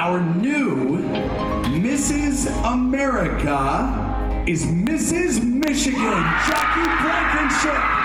our new Mrs. America is Mrs. Michigan, Jackie Blankenship.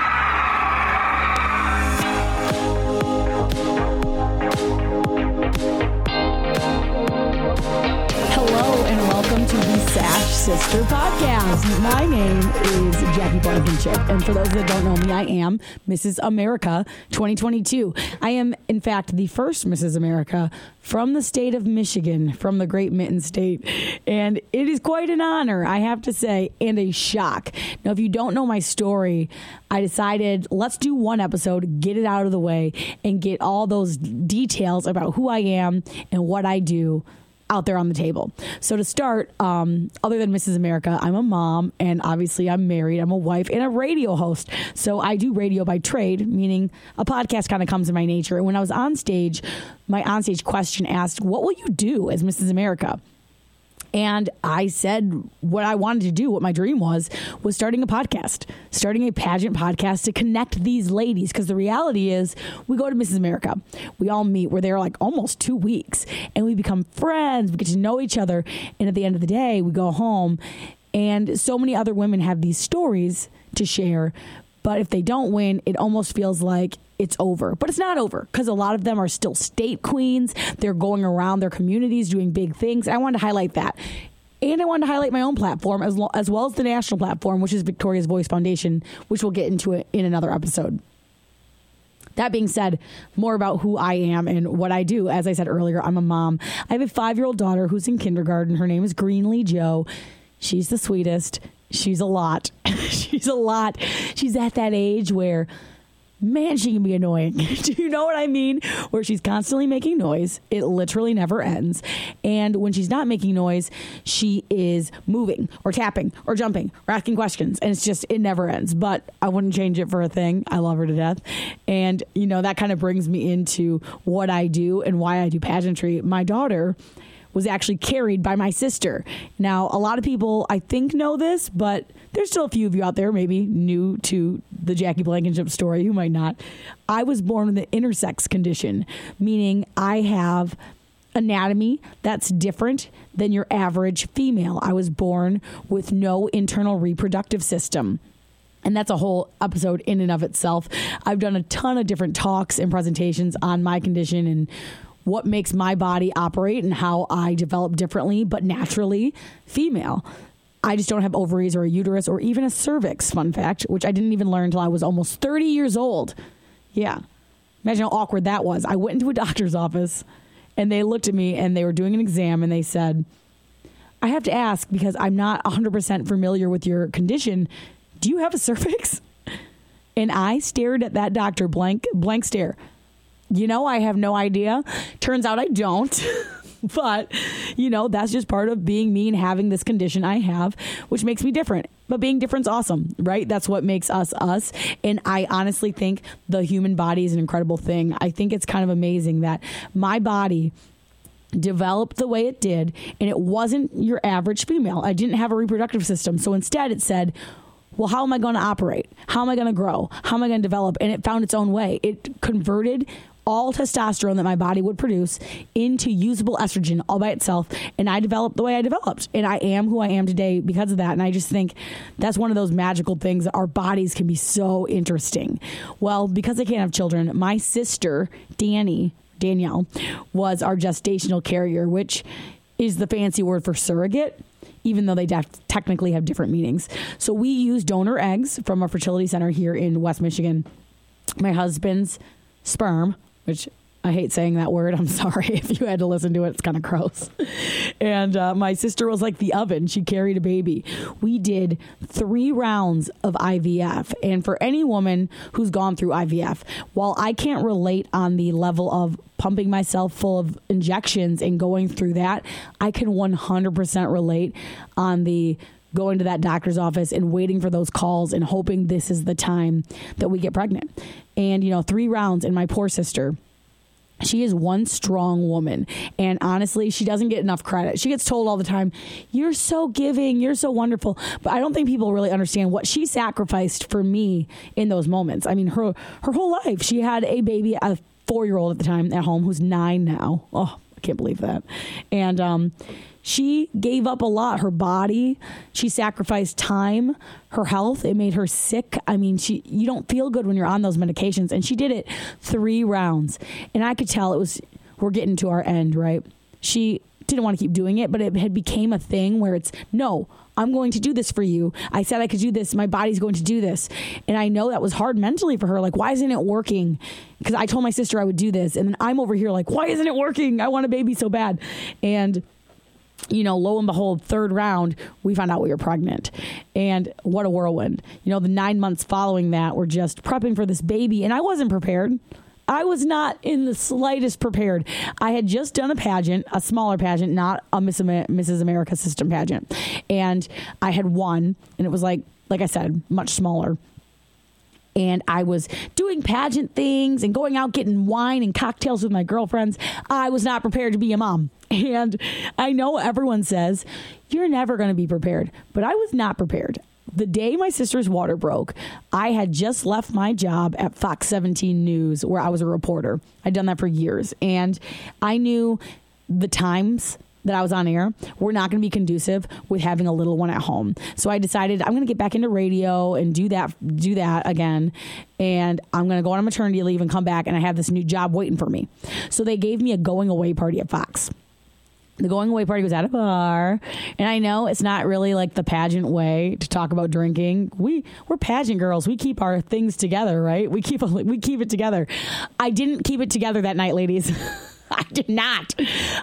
Sash Sister Podcast. My name is Jackie Blankenship, and for those that don't know me, I am Mrs. America 2022. I am, in fact, the first Mrs. America from the state of Michigan, from the great Mitten State, and it is quite an honor, I have to say, and a shock. Now, if you don't know my story, I decided let's do one episode, get it out of the way, and get all those details about who I am and what I do out there on the table. So to start, um, other than Mrs. America, I'm a mom and obviously I'm married. I'm a wife and a radio host. So I do radio by trade, meaning a podcast kind of comes in my nature. And when I was on stage, my onstage question asked, "What will you do as Mrs. America?" And I said what I wanted to do, what my dream was, was starting a podcast, starting a pageant podcast to connect these ladies. Because the reality is, we go to Mrs. America, we all meet, we're there like almost two weeks, and we become friends, we get to know each other. And at the end of the day, we go home, and so many other women have these stories to share. But if they don't win, it almost feels like it's over. But it's not over because a lot of them are still state queens. They're going around their communities doing big things. I wanted to highlight that. And I wanted to highlight my own platform as, lo- as well as the national platform, which is Victoria's Voice Foundation, which we'll get into it in another episode. That being said, more about who I am and what I do. As I said earlier, I'm a mom. I have a five year old daughter who's in kindergarten. Her name is Greenlee Joe. She's the sweetest. She's a lot. She's a lot. She's at that age where man, she can be annoying. Do you know what I mean? Where she's constantly making noise. It literally never ends. And when she's not making noise, she is moving or tapping or jumping or asking questions. And it's just, it never ends. But I wouldn't change it for a thing. I love her to death. And, you know, that kind of brings me into what I do and why I do pageantry. My daughter was actually carried by my sister. Now, a lot of people, I think, know this, but there's still a few of you out there maybe new to the Jackie Blankenship story who might not. I was born with an intersex condition, meaning I have anatomy that's different than your average female. I was born with no internal reproductive system. And that's a whole episode in and of itself. I've done a ton of different talks and presentations on my condition and what makes my body operate and how I develop differently, but naturally female. I just don't have ovaries or a uterus or even a cervix, fun fact, which I didn't even learn until I was almost 30 years old. Yeah. Imagine how awkward that was. I went into a doctor's office and they looked at me and they were doing an exam and they said, I have to ask because I'm not 100% familiar with your condition. Do you have a cervix? And I stared at that doctor blank blank stare you know, I have no idea. Turns out I don't. but, you know, that's just part of being me and having this condition I have, which makes me different. But being different's awesome, right? That's what makes us us. And I honestly think the human body is an incredible thing. I think it's kind of amazing that my body developed the way it did and it wasn't your average female. I didn't have a reproductive system. So instead it said, well, how am I going to operate? How am I going to grow? How am I going to develop? And it found its own way. It converted all testosterone that my body would produce into usable estrogen all by itself. And I developed the way I developed. And I am who I am today because of that. And I just think that's one of those magical things our bodies can be so interesting. Well, because I can't have children, my sister, Danny, Danielle, was our gestational carrier, which is the fancy word for surrogate even though they def- technically have different meanings. So we use donor eggs from a fertility center here in West Michigan. My husband's sperm which I hate saying that word. I'm sorry if you had to listen to it. It's kind of gross. And uh, my sister was like the oven. She carried a baby. We did three rounds of IVF. And for any woman who's gone through IVF, while I can't relate on the level of pumping myself full of injections and going through that, I can 100% relate on the going to that doctor's office and waiting for those calls and hoping this is the time that we get pregnant. And, you know, three rounds, and my poor sister, she is one strong woman. And honestly, she doesn't get enough credit. She gets told all the time, You're so giving, you're so wonderful. But I don't think people really understand what she sacrificed for me in those moments. I mean, her her whole life, she had a baby, a four year old at the time at home who's nine now. Oh, can't believe that. And um, she gave up a lot. Her body, she sacrificed time, her health. It made her sick. I mean, she you don't feel good when you're on those medications. And she did it three rounds, and I could tell it was we're getting to our end, right? She didn't want to keep doing it, but it had became a thing where it's no, I'm going to do this for you. I said I could do this. My body's going to do this. And I know that was hard mentally for her. Like, why isn't it working? Because I told my sister I would do this. And then I'm over here like, why isn't it working? I want a baby so bad. And you know, lo and behold, third round, we found out we were pregnant. And what a whirlwind. You know, the nine months following that, we're just prepping for this baby. And I wasn't prepared. I was not in the slightest prepared. I had just done a pageant, a smaller pageant, not a Miss Mrs. America system pageant. And I had won, and it was like, like I said, much smaller and I was doing pageant things and going out getting wine and cocktails with my girlfriends. I was not prepared to be a mom. And I know everyone says you're never going to be prepared, but I was not prepared. The day my sister's water broke, I had just left my job at Fox 17 News where I was a reporter. I'd done that for years and I knew the times that I was on air were not going to be conducive with having a little one at home. So I decided I'm going to get back into radio and do that do that again and I'm going to go on maternity leave and come back and I have this new job waiting for me. So they gave me a going away party at Fox the going away party was at a bar and i know it's not really like the pageant way to talk about drinking we we're pageant girls we keep our things together right we keep we keep it together i didn't keep it together that night ladies i did not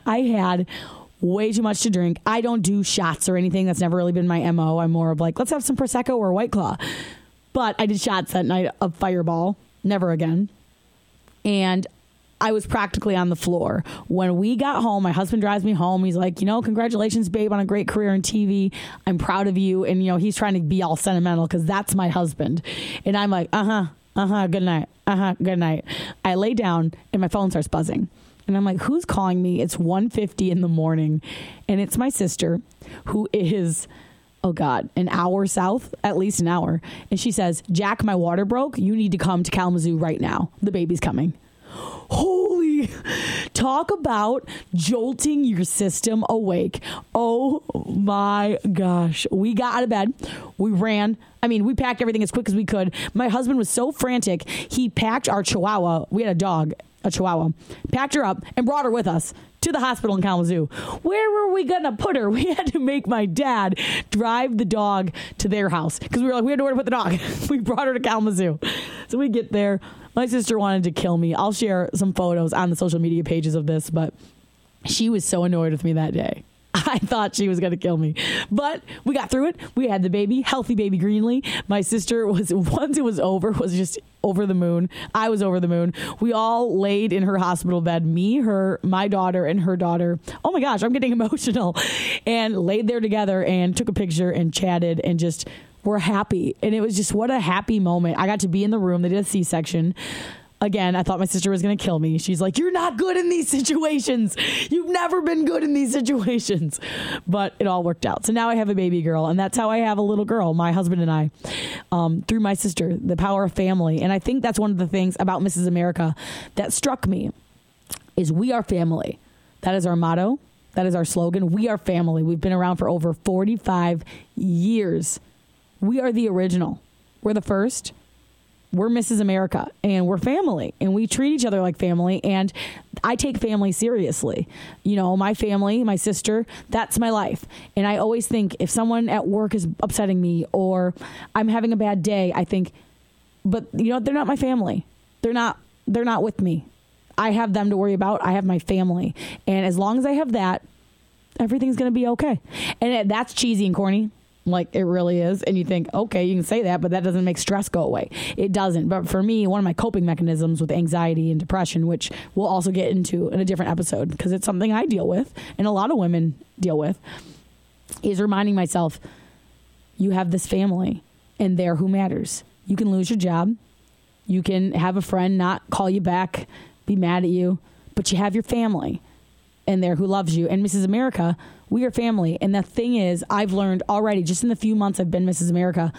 i had way too much to drink. I don't do shots or anything. That's never really been my MO. I'm more of like, let's have some Prosecco or White Claw. But I did shots that night of Fireball. Never again. And I was practically on the floor. When we got home, my husband drives me home. He's like, you know, congratulations, babe, on a great career in TV. I'm proud of you. And, you know, he's trying to be all sentimental because that's my husband. And I'm like, uh huh, uh huh, good night, uh huh, good night. I lay down and my phone starts buzzing. And I'm like, who's calling me? It's 1.50 in the morning. And it's my sister who is, oh God, an hour south, at least an hour. And she says, Jack, my water broke. You need to come to Kalamazoo right now. The baby's coming. Holy, talk about jolting your system awake. Oh my gosh. We got out of bed. We ran. I mean, we packed everything as quick as we could. My husband was so frantic. He packed our chihuahua. We had a dog a chihuahua, packed her up, and brought her with us to the hospital in Kalamazoo. Where were we to put her? We had to make my dad drive the dog to their house because we were like, we had nowhere to put the dog. we brought her to Kalamazoo. So we get there. My sister wanted to kill me. I'll share some photos on the social media pages of this, but she was so annoyed with me that day. I thought she was going to kill me. But we got through it. We had the baby, healthy baby Greenlee. My sister was, once it was over, was just over the moon. I was over the moon. We all laid in her hospital bed, me, her, my daughter, and her daughter. Oh my gosh, I'm getting emotional. And laid there together and took a picture and chatted and just were happy. And it was just what a happy moment. I got to be in the room. They did a C section again, I thought my sister was going to kill me. She's like, You're not good in these situations. You've never been good in these situations. But it all worked out. So now I have a baby girl, and that's how I have a little girl, my husband and I, um, through my sister, the power of family. And I think that's one of the things about Mrs. America that struck me is we are family. That is our motto. That is our slogan. We are family. We've been around for over 45 years. We are the original. We're the first we're Mrs. America and we're family and we treat each other like family. And I take family seriously. You know, my family, my sister, that's my life. And I always think if someone at work is upsetting me or I'm having a bad day, I think, but you know, they're not my family. They're not, they're not with me. I have them to worry about. I have my family. And as long as I have that, everything's going to be okay. And that's cheesy and corny like it really is. And you think okay you can say that but that doesn't make stress go away. It doesn't. But for me one of my coping mechanisms with anxiety and depression which we'll also get into in a different episode because it's something i deal with and a lot of women deal with is reminding myself you have this family and they're who matters. You can lose your job. You can have a friend not call you back be mad at you but you have your family and there who loves you. And mrs america we are family. And the thing is, I've learned already, just in the few months I've been Mrs. America,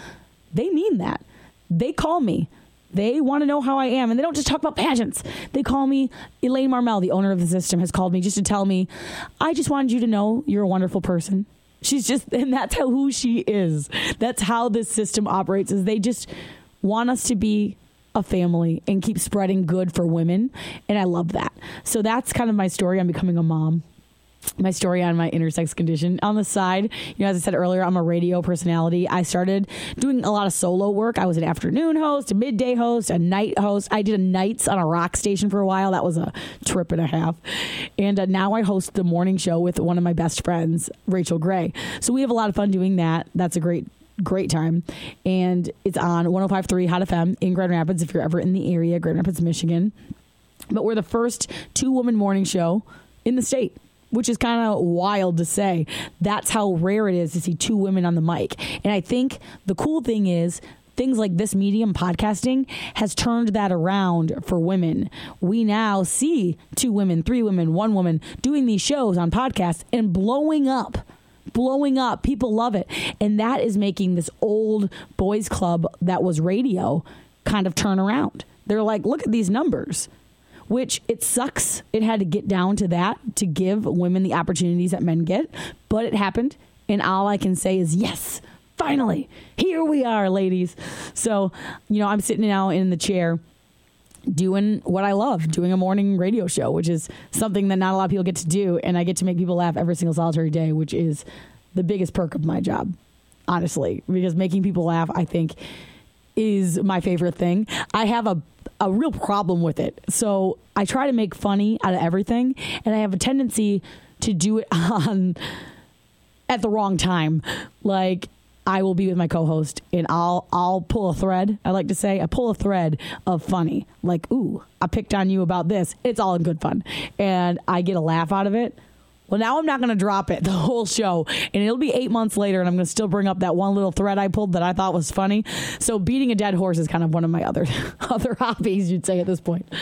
they mean that. They call me. They want to know how I am. And they don't just talk about pageants. They call me, Elaine Marmel, the owner of the system, has called me just to tell me, I just wanted you to know you're a wonderful person. She's just, and that's how who she is. That's how this system operates. Is they just want us to be a family and keep spreading good for women, and I love that. So that's kind of my story on becoming a mom my story on my intersex condition. On the side, you know, as I said earlier, I'm a radio personality. I started doing a lot of solo work. I was an afternoon host, a midday host, a night host. I did a nights on a rock station for a while. That was a trip and a half. And uh, now I host the morning show with one of my best friends, Rachel Gray. So we have a lot of fun doing that. That's a great great time. And it's on 1053 Hot FM in Grand Rapids if you're ever in the area, Grand Rapids, Michigan. But we're the first two woman morning show in the state which is kind of wild to say. That's how rare it is to see two women on the mic. And I think the cool thing is things like this medium podcasting has turned that around for women. We now see two women, three women, one woman doing these shows on podcasts and blowing up. Blowing up. People love it. And that is making this old boys club that was radio kind of turn around. They're like, look at these numbers which it sucks. It had to get down to that to give women the opportunities that men get, but it happened. And all I can say is, yes, finally, here we are, ladies. So, you know, I'm sitting now in the chair doing what I love, doing a morning radio show, which is something that not a lot of people get to do. And I get to make people laugh every single solitary day, which is the biggest perk of my job, honestly, because making people laugh, I think, is my favorite thing. I have a a real problem with it. So I try to make funny out of everything, and I have a tendency to do it on at the wrong time. Like I will be with my co-host and I'll I'll pull a thread. I like to say I pull a thread of funny. Like, ooh, I picked on you about this. It's all in good fun. And I get a laugh out of it. Well, now I'm not going to drop it the whole show, and it'll be eight months later, and I'm going to still bring up that one little thread I pulled that I thought was funny. So, beating a dead horse is kind of one of my other other hobbies, you'd say at this point.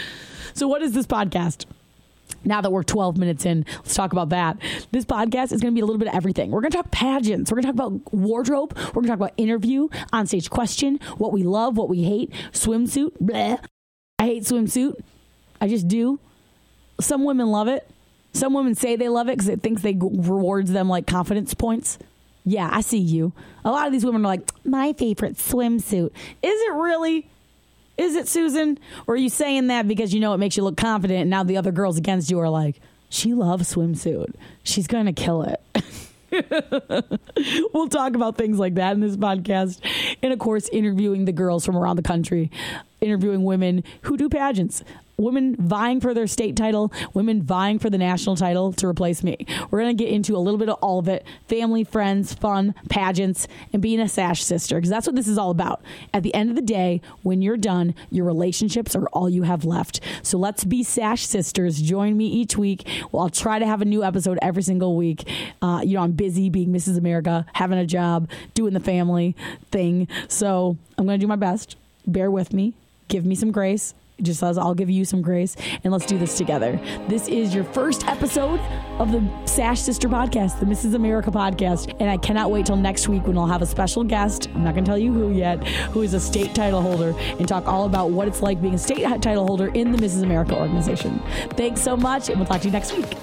So, what is this podcast? now that we're 12 minutes in, let's talk about that. This podcast is going to be a little bit of everything. We're going to talk pageants. We're going to talk about wardrobe. We're going to talk about interview, on stage question, what we love, what we hate, swimsuit. Bleh. I hate swimsuit. I just do. Some women love it. Some women say they love it because it thinks they rewards them like confidence points. Yeah, I see you. A lot of these women are like, my favorite swimsuit. Is it really? Is it, Susan? Or are you saying that because you know it makes you look confident and now the other girls against you are like, she loves swimsuit. She's going to kill it. we'll talk about things like that in this podcast. And of course, interviewing the girls from around the country, interviewing women who do pageants women vying for their state title, women vying for the national title to replace me. We're going to get into a little bit of all of it family, friends, fun, pageants, and being a Sash sister, because that's what this is all about. At the end of the day, when you're done, your relationships are all you have left. So let's be Sash sisters. Join me each week. Well, I'll try to have a new episode every single week. Uh, you know, I'm busy being Mrs. America, having a job, doing the family thing. So I'm going to do my best. Bear with me. Give me some grace just says, I'll give you some grace and let's do this together. This is your first episode of the Sash Sister podcast, the Mrs. America podcast. And I cannot wait till next week when I'll have a special guest. I'm not going to tell you who yet, who is a state title holder and talk all about what it's like being a state title holder in the Mrs. America organization. Thanks so much, and we'll talk to you next week.